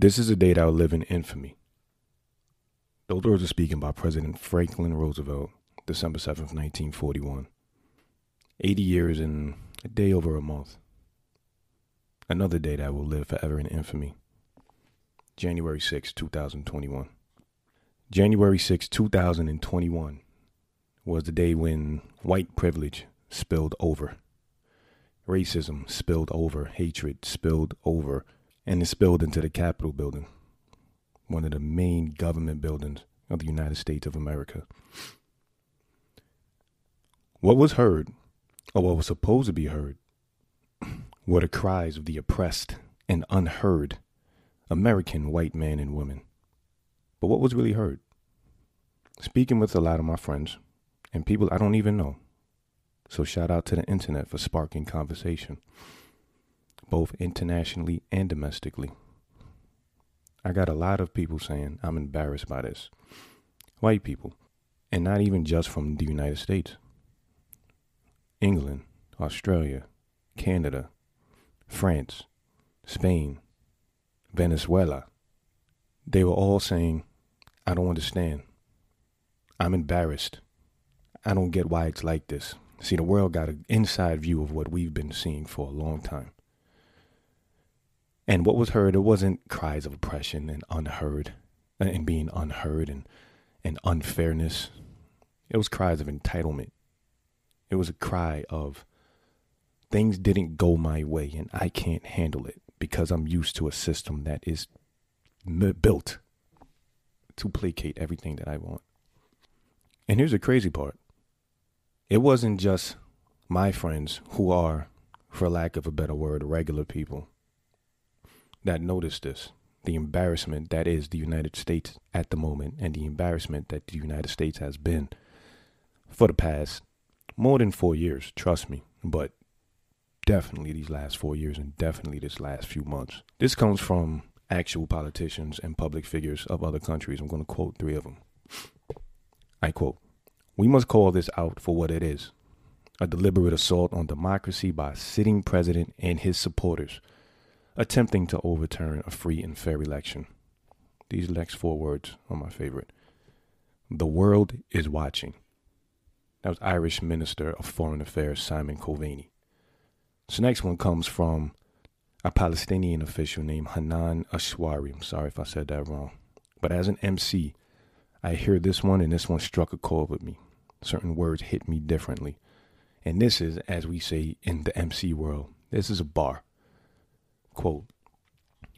This is a day that will live in infamy. Those words are speaking by President Franklin Roosevelt, December 7th, 1941. 80 years and a day over a month. Another day that I will live forever in infamy. January 6, 2021. January 6, 2021 was the day when white privilege spilled over. Racism spilled over, hatred spilled over, and it spilled into the Capitol building, one of the main government buildings of the United States of America. What was heard, or what was supposed to be heard, were the cries of the oppressed and unheard American white men and women. But what was really heard? Speaking with a lot of my friends and people I don't even know. So shout out to the internet for sparking conversation, both internationally and domestically. I got a lot of people saying I'm embarrassed by this. White people, and not even just from the United States. England, Australia, Canada, France, Spain, Venezuela. They were all saying, I don't understand. I'm embarrassed. I don't get why it's like this. See, the world got an inside view of what we've been seeing for a long time. And what was heard, it wasn't cries of oppression and unheard uh, and being unheard and, and unfairness. It was cries of entitlement. It was a cry of things didn't go my way and I can't handle it because I'm used to a system that is built to placate everything that I want. And here's the crazy part it wasn't just my friends who are, for lack of a better word, regular people that noticed this. The embarrassment that is the United States at the moment, and the embarrassment that the United States has been for the past more than four years, trust me, but definitely these last four years and definitely this last few months. This comes from actual politicians and public figures of other countries. I'm going to quote three of them. I quote we must call this out for what it is a deliberate assault on democracy by a sitting president and his supporters attempting to overturn a free and fair election. These next four words are my favorite. The world is watching. That was Irish Minister of Foreign Affairs Simon Coveney. This next one comes from a Palestinian official named Hanan Ashwari. I'm sorry if I said that wrong. But as an MC, I hear this one and this one struck a chord with me certain words hit me differently. And this is, as we say in the MC world, this is a bar. Quote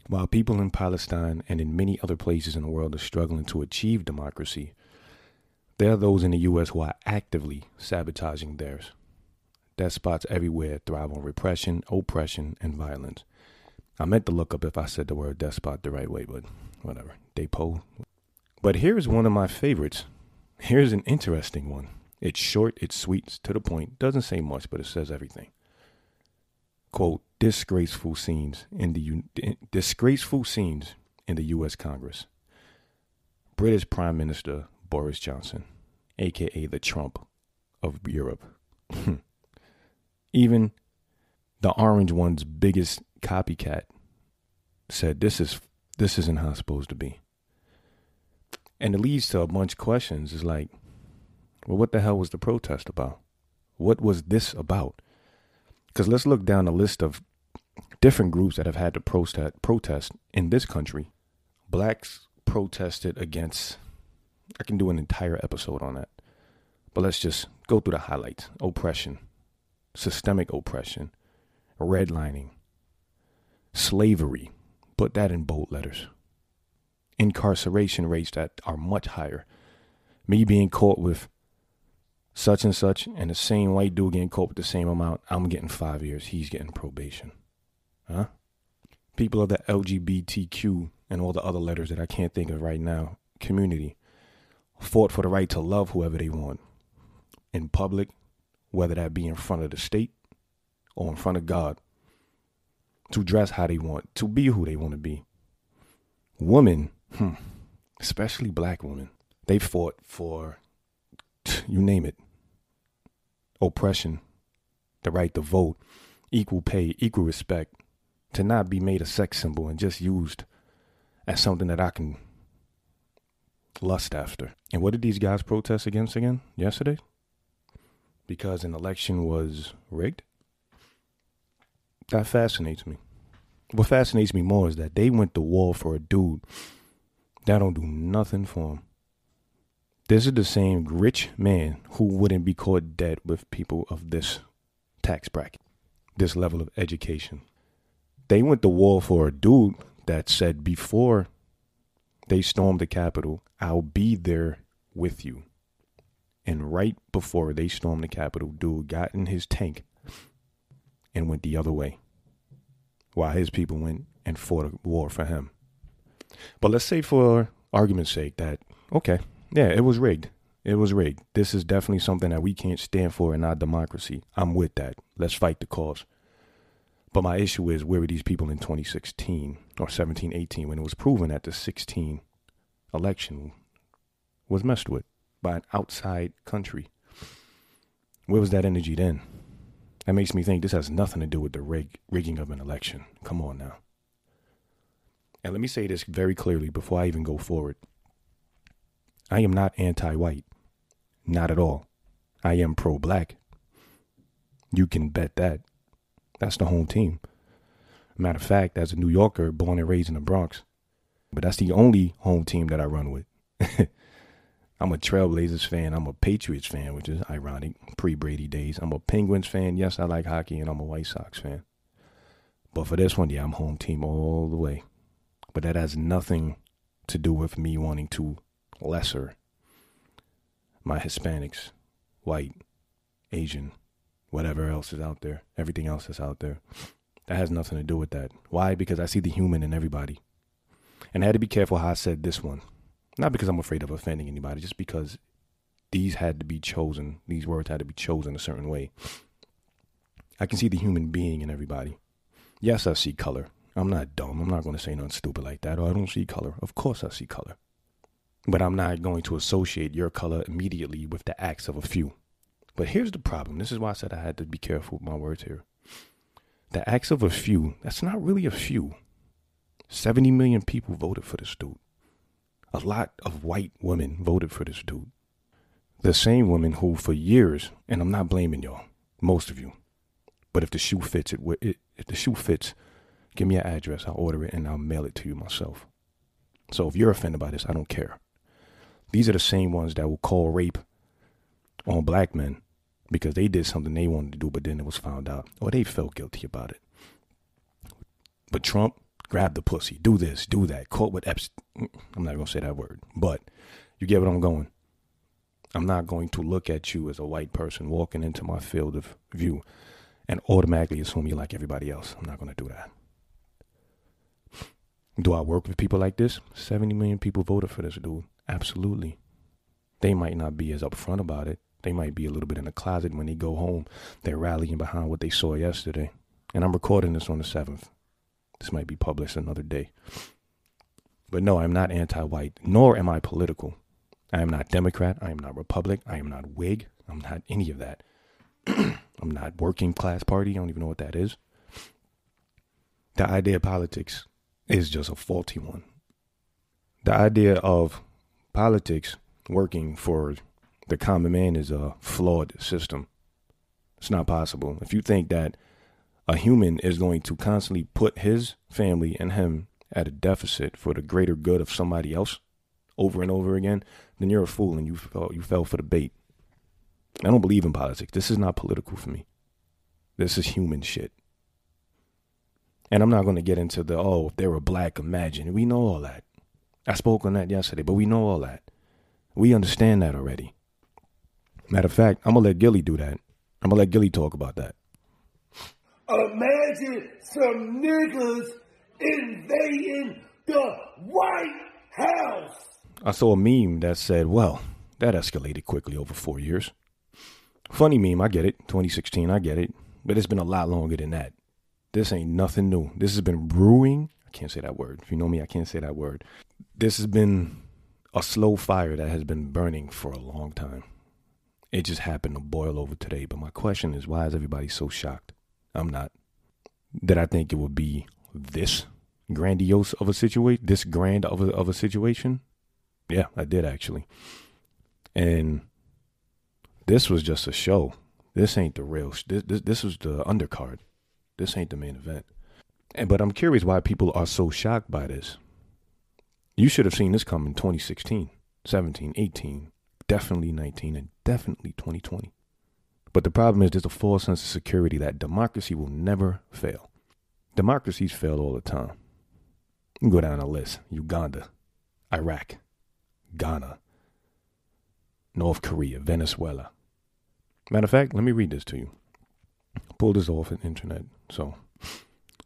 While people in Palestine and in many other places in the world are struggling to achieve democracy, there are those in the U.S. who are actively sabotaging theirs. Despots everywhere thrive on repression, oppression, and violence. I meant to look up if I said the word despot the right way, but whatever. Depot. But here is one of my favorites Here's an interesting one. It's short, it's sweet, to the point, doesn't say much, but it says everything. Quote, disgraceful scenes in the disgraceful scenes in the US Congress. British Prime Minister Boris Johnson, aka the Trump of Europe. Even the orange one's biggest copycat said this is this isn't how it's supposed to be. And it leads to a bunch of questions. It's like, well, what the hell was the protest about? What was this about? Because let's look down a list of different groups that have had to protest protest in this country. Blacks protested against. I can do an entire episode on that, but let's just go through the highlights: oppression, systemic oppression, redlining, slavery. Put that in bold letters incarceration rates that are much higher. Me being caught with such and such, and the same white dude getting caught with the same amount, I'm getting five years. He's getting probation. Huh? People of the LGBTQ and all the other letters that I can't think of right now, community, fought for the right to love whoever they want in public, whether that be in front of the state or in front of God, to dress how they want, to be who they want to be. Women hmm, especially black women, they fought for, you name it, oppression, the right to vote, equal pay, equal respect, to not be made a sex symbol and just used as something that I can lust after. And what did these guys protest against again yesterday? Because an election was rigged? That fascinates me. What fascinates me more is that they went to war for a dude that don't do nothing for them. This is the same rich man who wouldn't be caught dead with people of this tax bracket, this level of education. They went to war for a dude that said before they stormed the Capitol, I'll be there with you. And right before they stormed the Capitol, dude got in his tank and went the other way while his people went and fought a war for him. But let's say, for argument's sake, that, okay, yeah, it was rigged. It was rigged. This is definitely something that we can't stand for in our democracy. I'm with that. Let's fight the cause. But my issue is where were these people in 2016 or 17, 18 when it was proven that the 16 election was messed with by an outside country? Where was that energy then? That makes me think this has nothing to do with the rig- rigging of an election. Come on now. And let me say this very clearly before I even go forward. I am not anti white. Not at all. I am pro black. You can bet that. That's the home team. Matter of fact, as a New Yorker, born and raised in the Bronx, but that's the only home team that I run with. I'm a Trailblazers fan. I'm a Patriots fan, which is ironic. Pre Brady days. I'm a Penguins fan. Yes, I like hockey, and I'm a White Sox fan. But for this one, yeah, I'm home team all the way. But that has nothing to do with me wanting to lesser my Hispanics, white, Asian, whatever else is out there, everything else that's out there. That has nothing to do with that. Why? Because I see the human in everybody. And I had to be careful how I said this one. Not because I'm afraid of offending anybody, just because these had to be chosen, these words had to be chosen a certain way. I can see the human being in everybody. Yes, I see color. I'm not dumb. I'm not going to say nothing stupid like that. Or I don't see color. Of course I see color. But I'm not going to associate your color immediately with the acts of a few. But here's the problem. This is why I said I had to be careful with my words here. The acts of a few, that's not really a few. 70 million people voted for this dude. A lot of white women voted for this dude. The same women who, for years, and I'm not blaming y'all, most of you, but if the shoe fits, it, it if the shoe fits, give me your address. I'll order it and I'll mail it to you myself. So if you're offended by this, I don't care. These are the same ones that will call rape on black men because they did something they wanted to do, but then it was found out, or they felt guilty about it. But Trump grabbed the pussy, do this, do that, caught with Epstein. Mm, I'm not gonna say that word, but you get what I'm going. I'm not going to look at you as a white person walking into my field of view and automatically assume you're like everybody else. I'm not going to do that. Do I work with people like this? 70 million people voted for this dude. Absolutely. They might not be as upfront about it. They might be a little bit in the closet when they go home. They're rallying behind what they saw yesterday. And I'm recording this on the 7th. This might be published another day. But no, I'm not anti white, nor am I political. I am not Democrat. I am not Republican. I am not Whig. I'm not any of that. I'm not working class party. I don't even know what that is. The idea of politics is just a faulty one. The idea of politics working for the common man is a flawed system. It's not possible. If you think that a human is going to constantly put his family and him at a deficit for the greater good of somebody else over and over again, then you're a fool and you fell, you fell for the bait. I don't believe in politics. This is not political for me. This is human shit. And I'm not going to get into the, oh, if they were black, imagine. We know all that. I spoke on that yesterday, but we know all that. We understand that already. Matter of fact, I'm gonna let Gilly do that. I'm gonna let Gilly talk about that. Imagine some niggas invading the White House. I saw a meme that said, well, that escalated quickly over four years. Funny meme, I get it. 2016, I get it. But it's been a lot longer than that. This ain't nothing new. This has been brewing. I can't say that word. If you know me, I can't say that word. This has been a slow fire that has been burning for a long time. It just happened to boil over today. But my question is, why is everybody so shocked? I'm not. Did I think it would be this grandiose of a situation, this grand of a, of a situation? Yeah, I did actually. And this was just a show. This ain't the real. Sh- this, this this was the undercard. This ain't the main event. And but I'm curious why people are so shocked by this. You should have seen this come in 2016, 17, 18, definitely 19, and definitely 2020. But the problem is there's a false sense of security that democracy will never fail. Democracies fail all the time. You go down the list Uganda, Iraq, Ghana, North Korea, Venezuela. Matter of fact, let me read this to you. Pull this off the internet. So it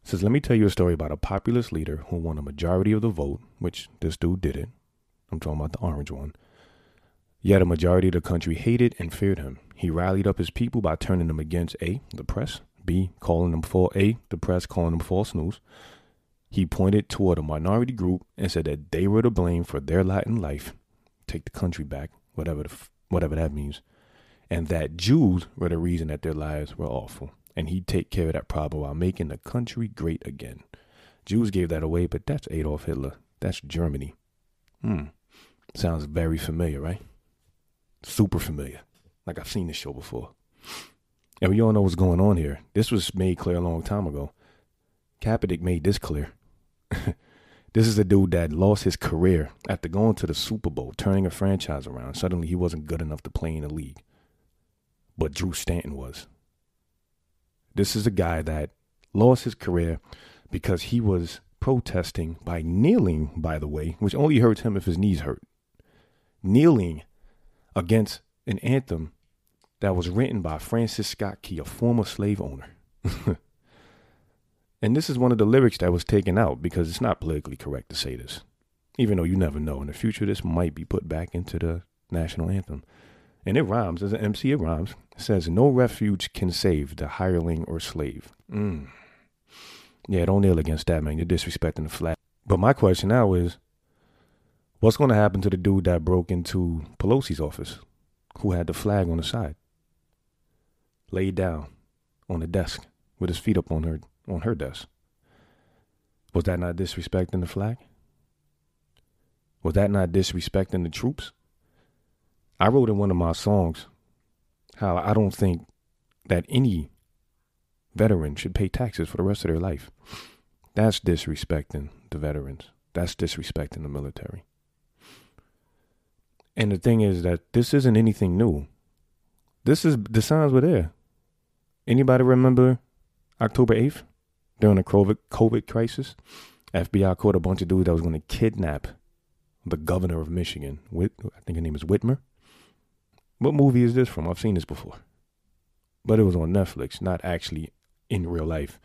says, let me tell you a story about a populist leader who won a majority of the vote, which this dude did it. I'm talking about the orange one. Yet a majority of the country hated and feared him. He rallied up his people by turning them against A, the press, B, calling them for A, the press calling them false news. He pointed toward a minority group and said that they were to blame for their lot in life, take the country back, whatever the, whatever that means, and that Jews were the reason that their lives were awful, and he'd take care of that problem while making the country great again. Jews gave that away, but that's Adolf Hitler. That's Germany. Hmm. Sounds very familiar, right? Super familiar. Like I've seen this show before. And we all know what's going on here. This was made clear a long time ago. Kaepernick made this clear. this is a dude that lost his career after going to the Super Bowl, turning a franchise around. Suddenly he wasn't good enough to play in the league. But Drew Stanton was. This is a guy that lost his career because he was protesting by kneeling, by the way, which only hurts him if his knees hurt. Kneeling against an anthem that was written by Francis Scott Key, a former slave owner. and this is one of the lyrics that was taken out because it's not politically correct to say this. Even though you never know. In the future, this might be put back into the national anthem. And it rhymes. As an MC, it rhymes. It says, No refuge can save the hireling or slave. Mm. Yeah, don't kneel against that, man. You're disrespecting the flag. But my question now is, what's going to happen to the dude that broke into Pelosi's office, who had the flag on the side? laid down on the desk with his feet up on her on her desk. Was that not disrespecting the flag? Was that not disrespecting the troops? I wrote in one of my songs how I don't think that any veteran should pay taxes for the rest of their life. That's disrespecting the veterans. That's disrespecting the military. And the thing is that this isn't anything new. This is the signs were there. Anybody remember October 8th during the COVID, COVID crisis? FBI caught a bunch of dudes that was going to kidnap the governor of Michigan. Whit, I think her name is Whitmer. What movie is this from? I've seen this before. But it was on Netflix, not actually in real life.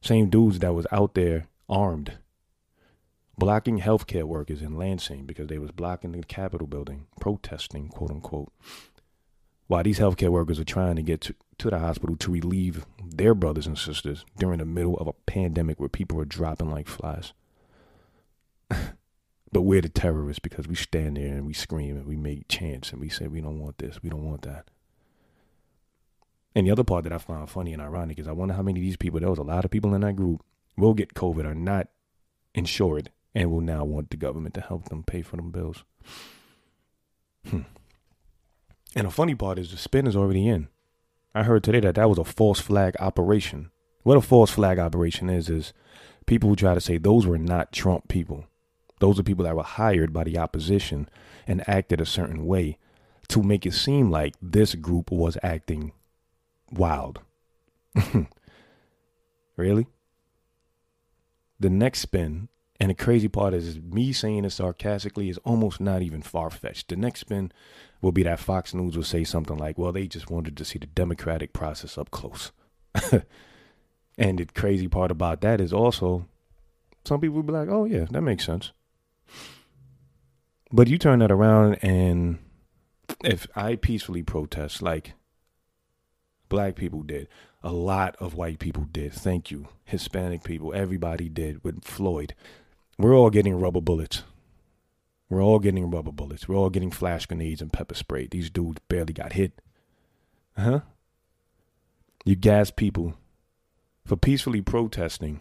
Same dudes that was out there armed, blocking healthcare workers in Lansing because they was blocking the Capitol building, protesting, quote unquote while these healthcare workers are trying to get to, to the hospital to relieve their brothers and sisters during the middle of a pandemic where people are dropping like flies. but we're the terrorists because we stand there and we scream and we make chants and we say we don't want this, we don't want that. And the other part that I find funny and ironic is I wonder how many of these people, there was a lot of people in that group, will get COVID, are not insured, and will now want the government to help them pay for them bills. Hmm. And the funny part is the spin is already in. I heard today that that was a false flag operation. What a false flag operation is, is people who try to say those were not Trump people. Those are people that were hired by the opposition and acted a certain way to make it seem like this group was acting wild. really? The next spin, and the crazy part is, is me saying it sarcastically is almost not even far fetched. The next spin will be that Fox News will say something like, well, they just wanted to see the democratic process up close. and the crazy part about that is also some people will be like, oh, yeah, that makes sense. But you turn that around and if I peacefully protest like black people did, a lot of white people did, thank you, Hispanic people, everybody did with Floyd, we're all getting rubber bullets. We're all getting rubber bullets. We're all getting flash grenades and pepper spray. These dudes barely got hit. Huh? You gas people for peacefully protesting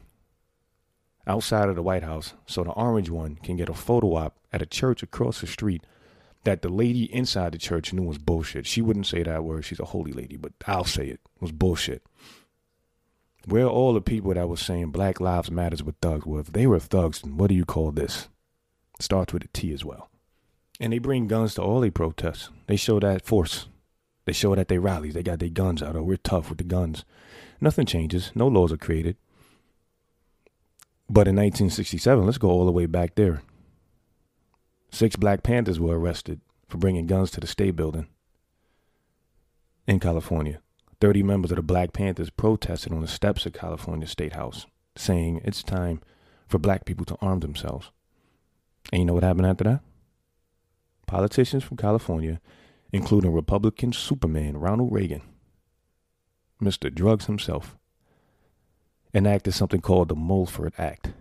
outside of the White House so the orange one can get a photo op at a church across the street that the lady inside the church knew was bullshit. She wouldn't say that word. She's a holy lady, but I'll say it. It was bullshit. Where all the people that was saying Black Lives Matters with thugs? Well, if they were thugs, then what do you call this? starts with a T as well. And they bring guns to all their protests. They show that force. They show that they rallies. They got their guns out. Oh, we're tough with the guns. Nothing changes. No laws are created. But in 1967, let's go all the way back there. Six Black Panthers were arrested for bringing guns to the state building in California. 30 members of the Black Panthers protested on the steps of California State House, saying it's time for black people to arm themselves. And you know what happened after that? Politicians from California, including Republican Superman Ronald Reagan, Mr. Drugs himself, enacted something called the Mulford Act,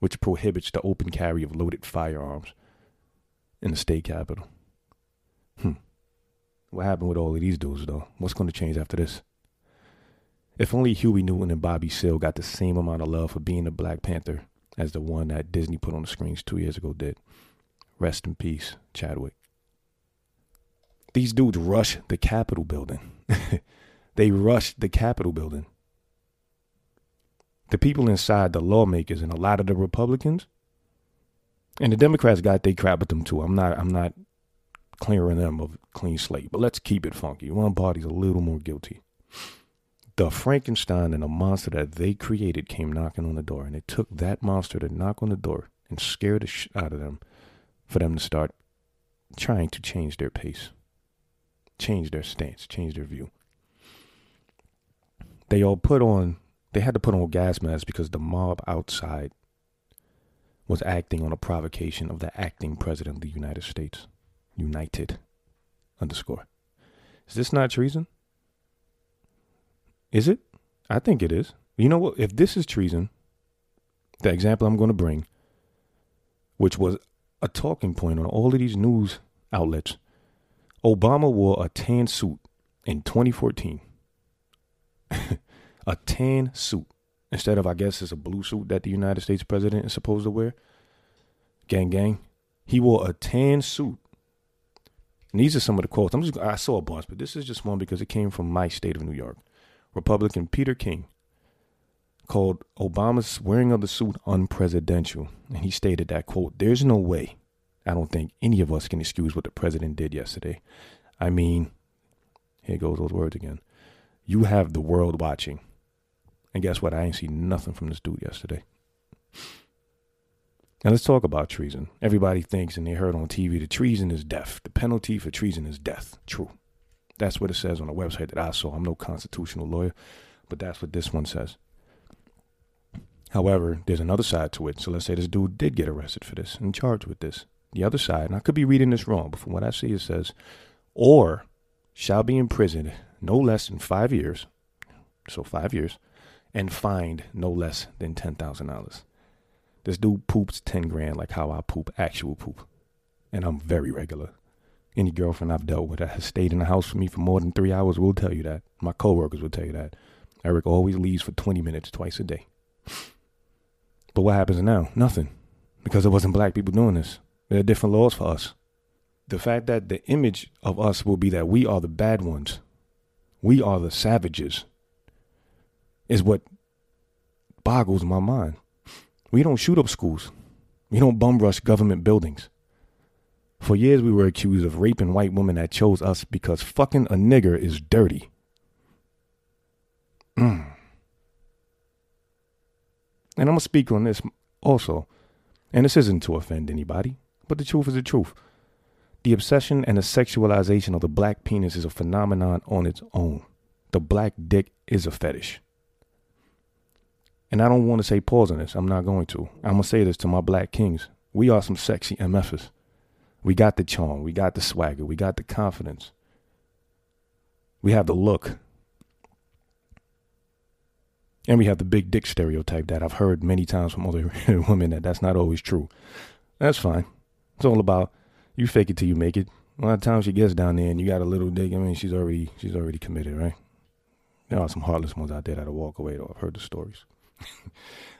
which prohibits the open carry of loaded firearms in the state capital. Hmm. What happened with all of these dudes, though? What's going to change after this? If only Huey Newton and Bobby Seale got the same amount of love for being a Black Panther as the one that Disney put on the screens two years ago did. Rest in peace, Chadwick. These dudes rush the Capitol building. they rushed the Capitol building. The people inside, the lawmakers, and a lot of the Republicans, and the Democrats got their crap with them too. I'm not I'm not clearing them of clean slate, but let's keep it funky. One party's a little more guilty. The Frankenstein and the monster that they created came knocking on the door, and it took that monster to knock on the door and scare the shit out of them for them to start trying to change their pace, change their stance, change their view. They all put on, they had to put on gas masks because the mob outside was acting on a provocation of the acting president of the United States. United underscore. Is this not treason? Is it? I think it is. You know what? If this is treason, the example I'm going to bring, which was a talking point on all of these news outlets, Obama wore a tan suit in 2014. a tan suit instead of I guess it's a blue suit that the United States president is supposed to wear. Gang gang. He wore a tan suit. And these are some of the quotes. I'm just I saw a bunch, but this is just one because it came from my state of New York. Republican Peter King called Obama's wearing of the suit unpresidential. And he stated that quote, there's no way I don't think any of us can excuse what the president did yesterday. I mean, here goes those words again. You have the world watching. And guess what? I ain't seen nothing from this dude yesterday. Now let's talk about treason. Everybody thinks and they heard on TV that treason is death. The penalty for treason is death. True. That's what it says on the website that I saw. I'm no constitutional lawyer, but that's what this one says. However, there's another side to it. So let's say this dude did get arrested for this and charged with this. The other side, and I could be reading this wrong, but from what I see, it says, or shall be imprisoned no less than five years. So five years and fined no less than ten thousand dollars. This dude poops ten grand like how I poop actual poop, and I'm very regular. Any girlfriend I've dealt with that has stayed in the house for me for more than three hours will tell you that. My coworkers will tell you that. Eric always leaves for twenty minutes twice a day. But what happens now? Nothing, because it wasn't black people doing this. There are different laws for us. The fact that the image of us will be that we are the bad ones, we are the savages is what boggles my mind. We don't shoot up schools. We don't bum rush government buildings. For years, we were accused of raping white women that chose us because fucking a nigger is dirty. Mm. And I'm going to speak on this also. And this isn't to offend anybody, but the truth is the truth. The obsession and the sexualization of the black penis is a phenomenon on its own. The black dick is a fetish. And I don't want to say pause on this. I'm not going to. I'm going to say this to my black kings. We are some sexy MFs. We got the charm. We got the swagger. We got the confidence. We have the look. And we have the big dick stereotype that I've heard many times from other women that that's not always true. That's fine. It's all about you fake it till you make it. A lot of times she gets down there and you got a little dick. I mean, she's already she's already committed, right? There are some heartless ones out there that'll walk away though. I've heard the stories.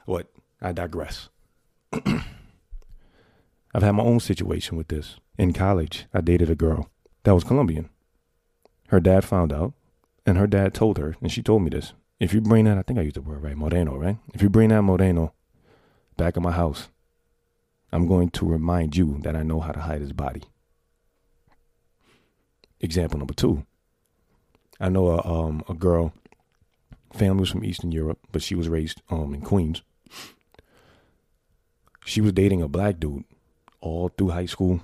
What I digress. I've had my own situation with this. In college, I dated a girl that was Colombian. Her dad found out, and her dad told her, and she told me this. If you bring that, I think I used the word right, Moreno, right? If you bring that Moreno back in my house, I'm going to remind you that I know how to hide his body. Example number two. I know a um a girl, family was from Eastern Europe, but she was raised um in Queens. She was dating a black dude all through high school,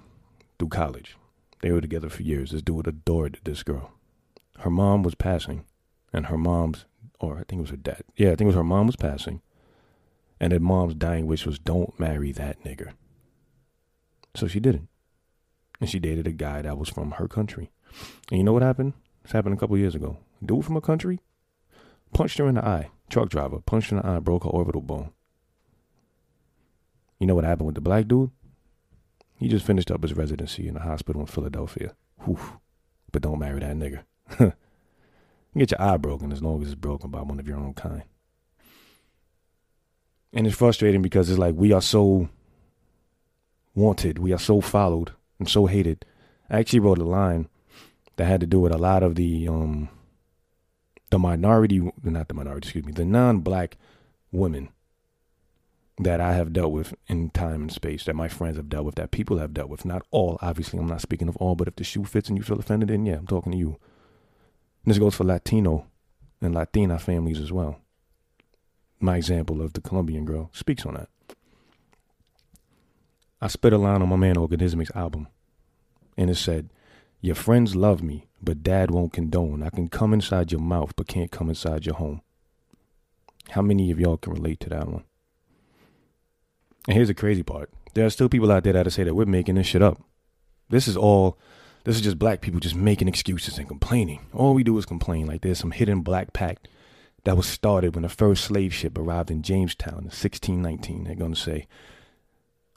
through college. They were together for years. This dude adored this girl. Her mom was passing, and her mom's, or I think it was her dad. Yeah, I think it was her mom was passing, and her mom's dying wish was don't marry that nigger. So she didn't. And she dated a guy that was from her country. And you know what happened? This happened a couple years ago. Dude from a country punched her in the eye. Truck driver punched her in the eye, broke her orbital bone. You know what happened with the black dude? He just finished up his residency in a hospital in Philadelphia. Whew. But don't marry that nigger. Get your eye broken as long as it's broken by one of your own kind. And it's frustrating because it's like we are so wanted, we are so followed and so hated. I actually wrote a line that had to do with a lot of the um the minority not the minority, excuse me, the non black women that I have dealt with in time and space, that my friends have dealt with, that people have dealt with. Not all, obviously, I'm not speaking of all, but if the shoe fits and you feel offended, then yeah, I'm talking to you. And this goes for Latino and Latina families as well. My example of the Colombian girl speaks on that. I spit a line on my man Organismic's album, and it said, Your friends love me, but dad won't condone. I can come inside your mouth, but can't come inside your home. How many of y'all can relate to that one? And here's the crazy part. There are still people out there that say that we're making this shit up. This is all this is just black people just making excuses and complaining. All we do is complain like there's some hidden black pact that was started when the first slave ship arrived in Jamestown in 1619. They're going to say,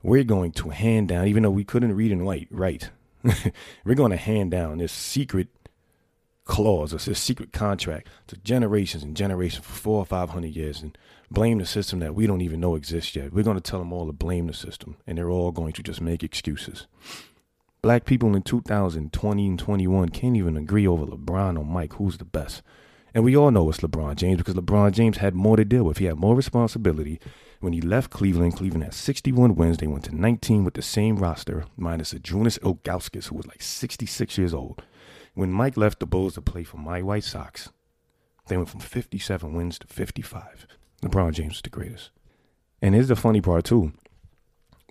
we're going to hand down, even though we couldn't read and write, right? we're going to hand down this secret clause, this secret contract to generations and generations for four or five hundred years and blame the system that we don't even know exists yet. We're going to tell them all to blame the system, and they're all going to just make excuses. Black people in 2020 and 21 can't even agree over LeBron or Mike who's the best. And we all know it's LeBron James because LeBron James had more to deal with. He had more responsibility. When he left Cleveland, Cleveland had 61 wins. They went to 19 with the same roster, minus Zydrunas Ilgauskas, who was like 66 years old. When Mike left the Bulls to play for my White Sox, they went from 57 wins to 55. LeBron James is the greatest. And here's the funny part, too.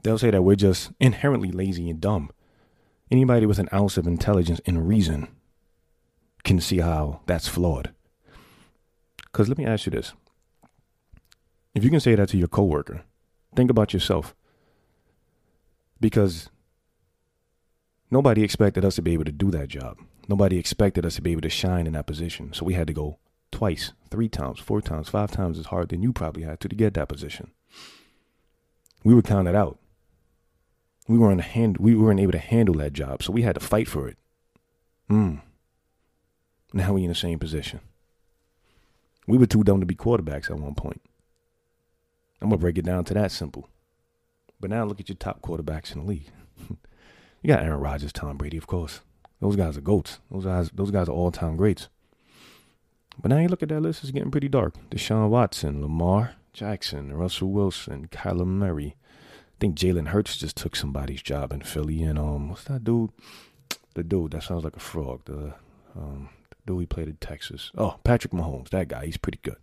They'll say that we're just inherently lazy and dumb. Anybody with an ounce of intelligence and reason can see how that's flawed. Because let me ask you this. If you can say that to your coworker, think about yourself. Because nobody expected us to be able to do that job. Nobody expected us to be able to shine in that position. So we had to go twice, three times, four times, five times as hard than you probably had to to get that position. We were counted out. We weren't hand, we weren't able to handle that job, so we had to fight for it. Hmm. Now we're in the same position. We were too dumb to be quarterbacks at one point. I'm gonna break it down to that simple. But now look at your top quarterbacks in the league. you got Aaron Rodgers, Tom Brady, of course. Those guys are goats. Those guys, those guys are all time greats. But now you look at that list, it's getting pretty dark. Deshaun Watson, Lamar Jackson, Russell Wilson, Kyler Murray. I think Jalen Hurts just took somebody's job in Philly. And um, what's that dude? The dude that sounds like a frog. The um, the dude he played in Texas. Oh, Patrick Mahomes. That guy, he's pretty good.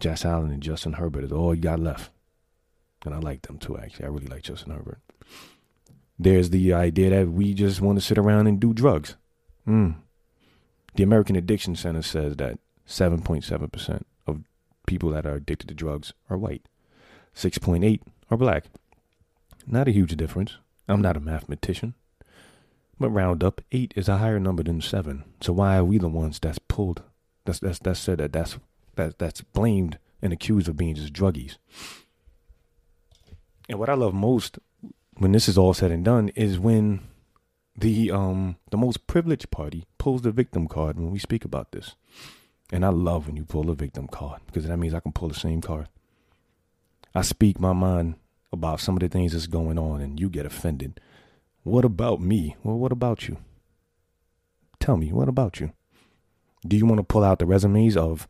Josh Allen and Justin Herbert is all you got left. And I like them too, actually. I really like Justin Herbert. There's the idea that we just want to sit around and do drugs. Mm. The American Addiction Center says that 7.7% of people that are addicted to drugs are white, 6.8 are black. Not a huge difference. I'm not a mathematician. But round up, 8 is a higher number than 7. So why are we the ones that's pulled that's that's that's said that that's that that's blamed and accused of being just druggies? And what I love most when this is all said and done is when the um the most privileged party pulls the victim card when we speak about this. And I love when you pull the victim card because that means I can pull the same card. I speak my mind about some of the things that's going on and you get offended. What about me? Well, what about you? Tell me, what about you? Do you want to pull out the resumes of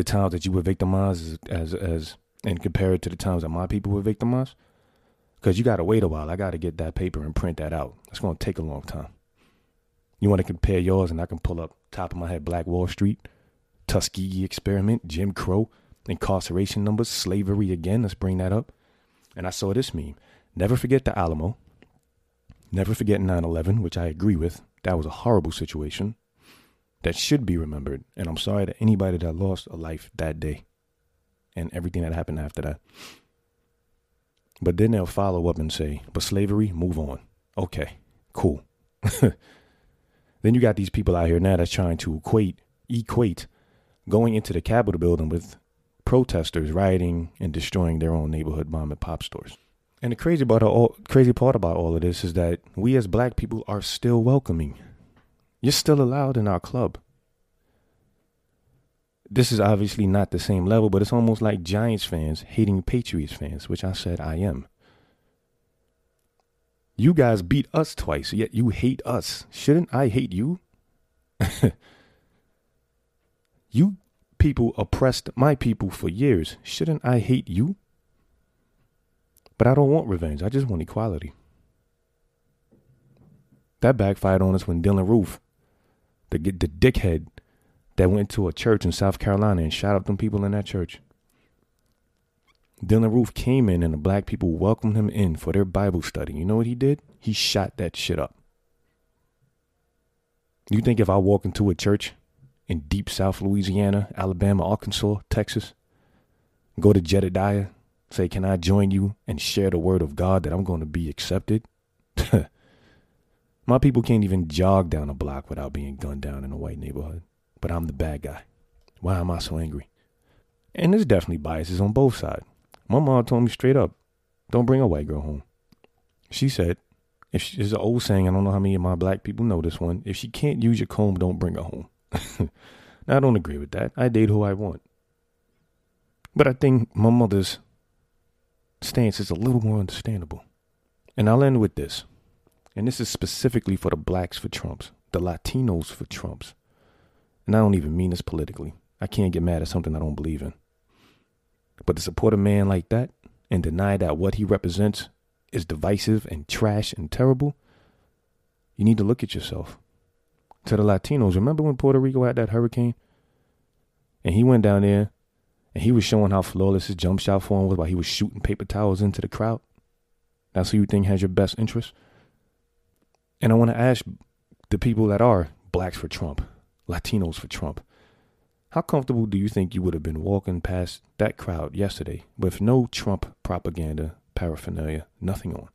the times that you were victimized as as, as and compare it to the times that my people were victimized? Because you got to wait a while. I got to get that paper and print that out. It's going to take a long time. You want to compare yours, and I can pull up top of my head Black Wall Street, Tuskegee experiment, Jim Crow, incarceration numbers, slavery again. Let's bring that up. And I saw this meme. Never forget the Alamo. Never forget 9 11, which I agree with. That was a horrible situation that should be remembered. And I'm sorry to anybody that lost a life that day and everything that happened after that. But then they'll follow up and say, but slavery, move on. Okay, cool. then you got these people out here now that's trying to equate equate going into the Capitol building with protesters rioting and destroying their own neighborhood mom and pop stores. And the crazy about all crazy part about all of this is that we as black people are still welcoming. You're still allowed in our club. This is obviously not the same level, but it's almost like Giants fans hating Patriots fans, which I said I am. You guys beat us twice, yet you hate us. Shouldn't I hate you? you people oppressed my people for years. Shouldn't I hate you? But I don't want revenge. I just want equality. That backfired on us when Dylann Roof, the the dickhead that went to a church in South Carolina and shot up them people in that church. Dylann Roof came in and the black people welcomed him in for their Bible study. You know what he did? He shot that shit up. You think if I walk into a church in deep South Louisiana, Alabama, Arkansas, Texas, go to Jedediah, say, Can I join you and share the word of God that I'm going to be accepted? My people can't even jog down a block without being gunned down in a white neighborhood. But I'm the bad guy. Why am I so angry? And there's definitely biases on both sides. My mom told me straight up, don't bring a white girl home. She said, if she, there's an old saying, I don't know how many of my black people know this one. If she can't use your comb, don't bring her home. now, I don't agree with that. I date who I want. But I think my mother's stance is a little more understandable. And I'll end with this. And this is specifically for the blacks for Trumps, the Latinos for Trumps. And I don't even mean this politically. I can't get mad at something I don't believe in. But to support a man like that and deny that what he represents is divisive and trash and terrible, you need to look at yourself to the Latinos. Remember when Puerto Rico had that hurricane? And he went down there and he was showing how flawless his jump shot form was while he was shooting paper towels into the crowd. That's who you think has your best interest? And I want to ask the people that are blacks for Trump, Latinos for Trump, how comfortable do you think you would have been walking past that crowd yesterday with no Trump propaganda, paraphernalia, nothing on,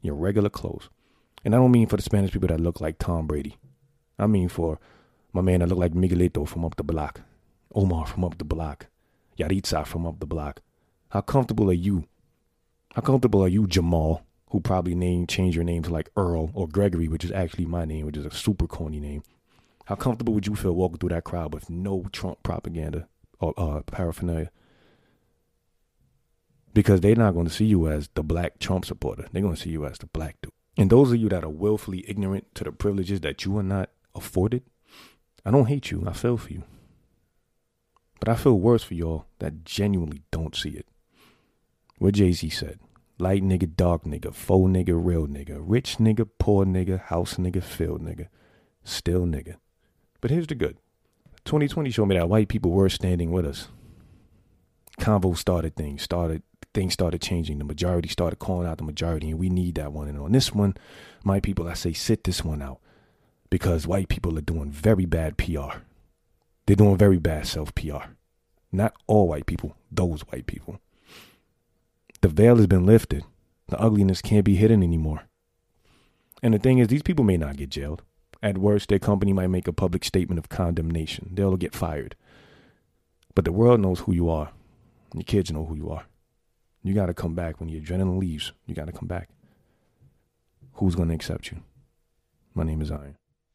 your regular clothes? And I don't mean for the Spanish people that look like Tom Brady. I mean for my man that look like Miguelito from up the block, Omar from up the block, Yaritza from up the block. How comfortable are you? How comfortable are you, Jamal, who probably named change your name to like Earl or Gregory, which is actually my name, which is a super corny name. How comfortable would you feel walking through that crowd with no Trump propaganda or uh, paraphernalia? Because they're not going to see you as the black Trump supporter. They're going to see you as the black dude. And those of you that are willfully ignorant to the privileges that you are not afforded, I don't hate you. I feel for you. But I feel worse for y'all that genuinely don't see it. What Jay Z said light nigga, dark nigga, faux nigga, real nigga, rich nigga, poor nigga, house nigga, field nigga, still nigga. But here's the good 2020 showed me that white people were standing with us. Convo started things, started things started changing. The majority started calling out the majority, and we need that one. And on this one, my people, I say sit this one out because white people are doing very bad PR. They're doing very bad self PR. Not all white people, those white people. The veil has been lifted. The ugliness can't be hidden anymore. And the thing is, these people may not get jailed. At worst, their company might make a public statement of condemnation. They'll get fired. But the world knows who you are. Your kids know who you are. You got to come back when the adrenaline leaves. You got to come back. Who's going to accept you? My name is Iron.